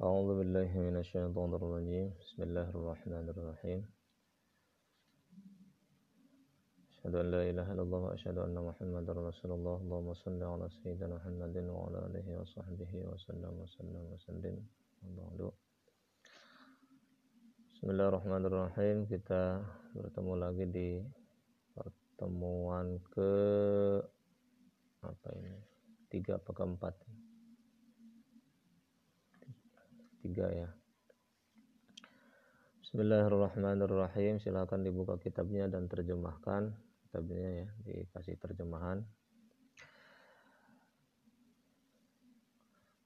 أعوذ بالله من الشيطان الرجيم بسم الله الرحمن الرحيم أشهد أن لا إله إلا الله وأشهد أن محمدا رسول الله اللهم صل على سيدنا محمد وعلى آله وصحبه وسلم وسلم وسلم وبعد Bismillahirrahmanirrahim Kita bertemu lagi di pertemuan ke apa ini tiga apa keempat tiga ya. Bismillahirrahmanirrahim. Silakan dibuka kitabnya dan terjemahkan. Kitabnya ya dikasih terjemahan.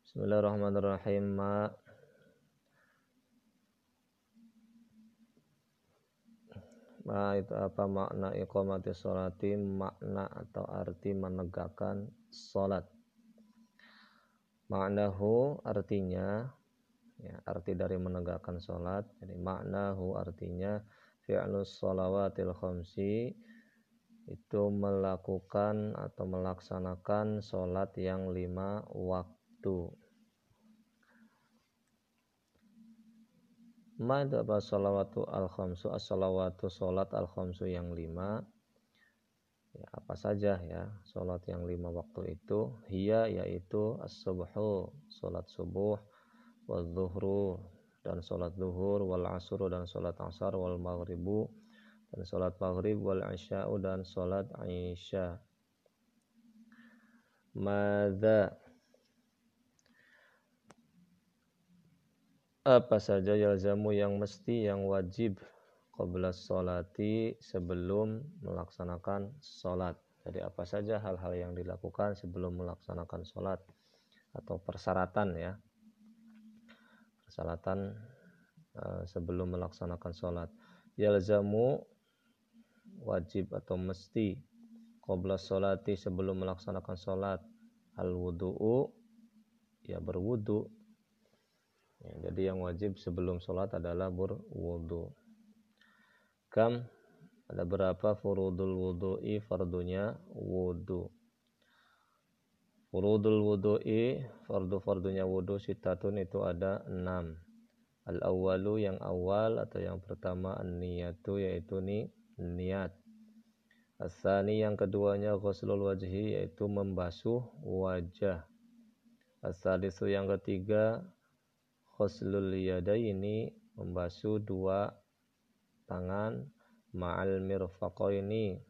Bismillahirrahmanirrahim ma. Ma itu apa? Makna iqamati sholati makna atau arti menegakkan sholat. Maknahu artinya ya, arti dari menegakkan sholat jadi maknahu artinya fi'lus sholawatil khamsi itu melakukan atau melaksanakan sholat yang lima waktu. Ma itu apa? Salawatu al khamsu as salawatu salat al khamsu yang lima. Ya, apa saja ya salat yang lima waktu itu. Hia yaitu as subuhu salat subuh wal zuhru dan salat zuhur wal asru dan salat asar wal maghribu dan salat maghrib wal isya'u dan salat isya Mada apa saja yalzamu yang mesti yang wajib qabla sholati sebelum melaksanakan sholat. Jadi apa saja hal-hal yang dilakukan sebelum melaksanakan sholat atau persyaratan ya. Persyaratan uh, sebelum melaksanakan sholat. Yalzamu wajib atau mesti qabla sholati sebelum melaksanakan sholat al wudu'u ya berwudu Ya, jadi yang wajib sebelum sholat adalah berwudu. Kam ada berapa furudul wudu'i fardunya wudu. Furudul wudu'i fardu-fardunya wudu sitatun itu ada enam. Al awalu yang awal atau yang pertama an-niyatu yaitu ni niat. Asani yang keduanya ghuslul wajhi yaitu membasuh wajah. Asadisu yang ketiga Khoslul yadaini membasuh dua tangan ma'al mirfaqaini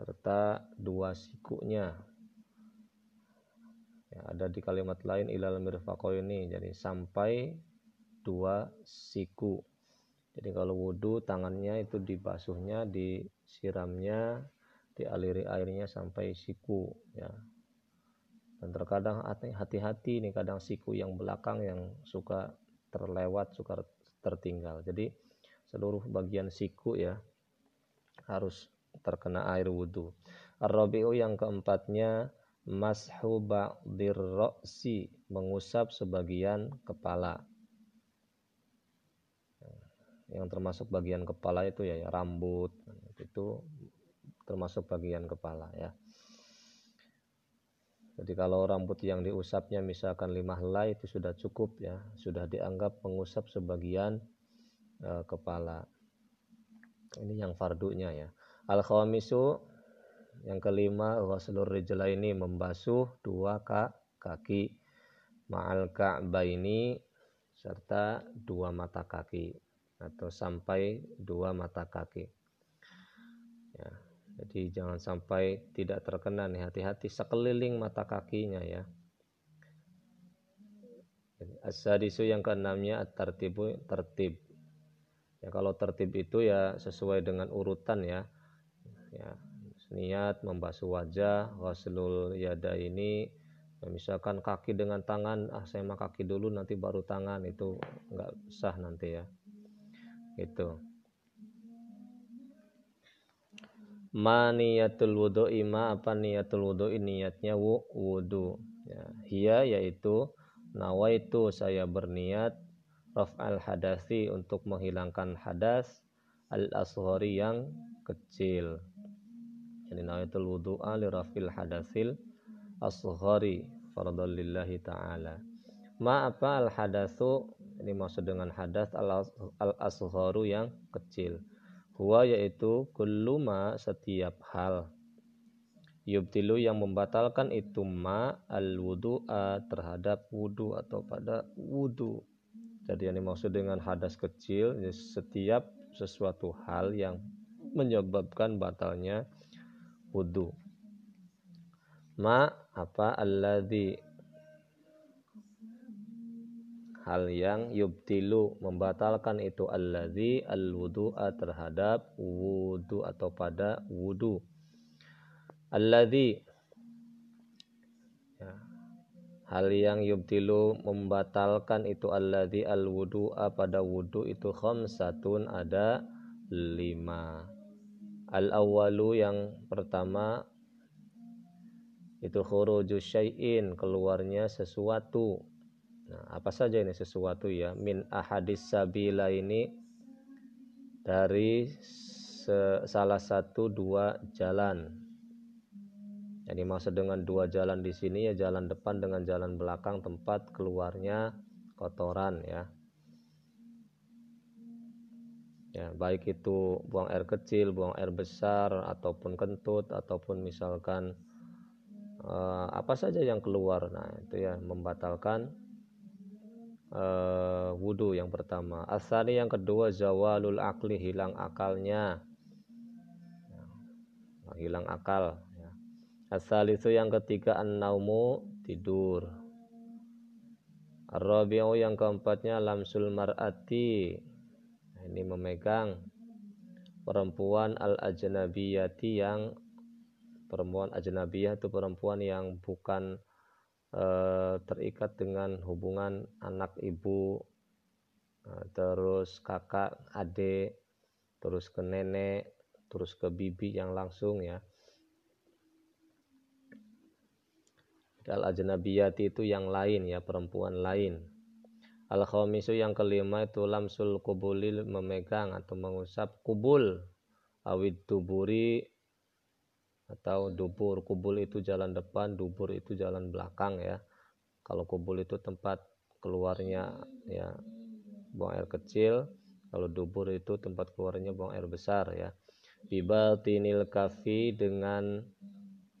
serta dua sikunya. Ya, ada di kalimat lain ilal mirfaqaini jadi sampai dua siku. Jadi kalau wudhu tangannya itu dibasuhnya disiramnya dialiri airnya sampai siku ya. Dan terkadang hati-hati nih kadang siku yang belakang yang suka terlewat suka tertinggal. Jadi seluruh bagian siku ya harus terkena air wudhu Ar-Rabi'u yang keempatnya mashu ba'dir mengusap sebagian kepala yang termasuk bagian kepala itu ya, ya rambut itu termasuk bagian kepala ya jadi kalau rambut yang diusapnya misalkan lima helai itu sudah cukup ya, sudah dianggap mengusap sebagian e, kepala. Ini yang fardunya ya. Al khamisu yang kelima ghuslur rijla ini membasuh dua kaki ma'al ka'baini serta dua mata kaki atau sampai dua mata kaki. Ya, jadi jangan sampai tidak terkena nih hati-hati sekeliling mata kakinya ya. Asadisu yang keenamnya tertibu tertib. Ya kalau tertib itu ya sesuai dengan urutan ya. Ya niat membasuh wajah, waslul yada ini ya, misalkan kaki dengan tangan ah saya mah kaki dulu nanti baru tangan itu nggak sah nanti ya. Itu. ma niyatul wudu ima apa niyatul wudu niatnya wudu ya hia yaitu nawaitu saya berniat raf'al hadasi untuk menghilangkan hadas al asghari yang kecil jadi nawaitul wudu'a li raf'il hadasil asghari fardhan lillahi ta'ala. Ma apa al hadatsu ini maksud dengan hadas al, asgharu yang kecil. Huwa yaitu kullu ma setiap hal. Yubtilu yang membatalkan itu ma al wudu'a terhadap wudu atau pada wudu. Jadi yang dimaksud dengan hadas kecil setiap sesuatu hal yang menyebabkan batalnya wudu. Ma apa alladhi? Hal yang yubtilu membatalkan itu alladhi alwudu'a terhadap wudu atau pada wudu. Alladhi. Ya. hal yang yubtilu membatalkan itu alladhi alwudu'a pada wudu itu khamsatun ada lima al awalu yang pertama itu khuruju syai'in keluarnya sesuatu. Nah, apa saja ini sesuatu ya? Min ahadis sabila ini dari salah satu dua jalan. Jadi maksud dengan dua jalan di sini ya jalan depan dengan jalan belakang tempat keluarnya kotoran ya ya baik itu buang air kecil buang air besar ataupun kentut ataupun misalkan uh, apa saja yang keluar. Nah itu ya membatalkan uh, wudhu yang pertama. Asani yang kedua zawalul akli hilang akalnya. Nah, hilang akal ya. asal itu yang ketiga an-naumu tidur. Rabi'u yang keempatnya lamsul mar'ati ini memegang perempuan al-ajnabiyati yang perempuan ajnabiyah itu perempuan yang bukan e, terikat dengan hubungan anak ibu e, terus kakak adik terus ke nenek terus ke bibi yang langsung ya. Al ajnabiyati itu yang lain ya perempuan lain al khamisu yang kelima itu lamsul kubulil memegang atau mengusap kubul awid tuburi atau dubur. Kubul itu jalan depan dubur itu jalan belakang ya. Kalau kubul itu tempat keluarnya ya buang air kecil. Kalau dubur itu tempat keluarnya buang air besar ya. Tinil kafi dengan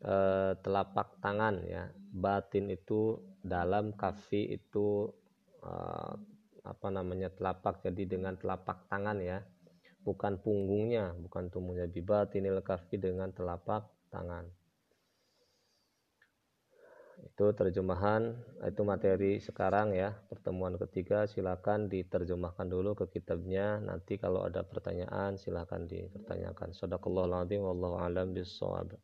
e, telapak tangan ya. Batin itu dalam kafi itu e, apa namanya telapak jadi dengan telapak tangan ya bukan punggungnya bukan tubuhnya tinil kafi dengan telapak tangan. Itu terjemahan, itu materi sekarang ya, pertemuan ketiga silakan diterjemahkan dulu ke kitabnya. Nanti kalau ada pertanyaan silakan dipertanyakan. Sadaqallahul adzim wallahu alam bissawab.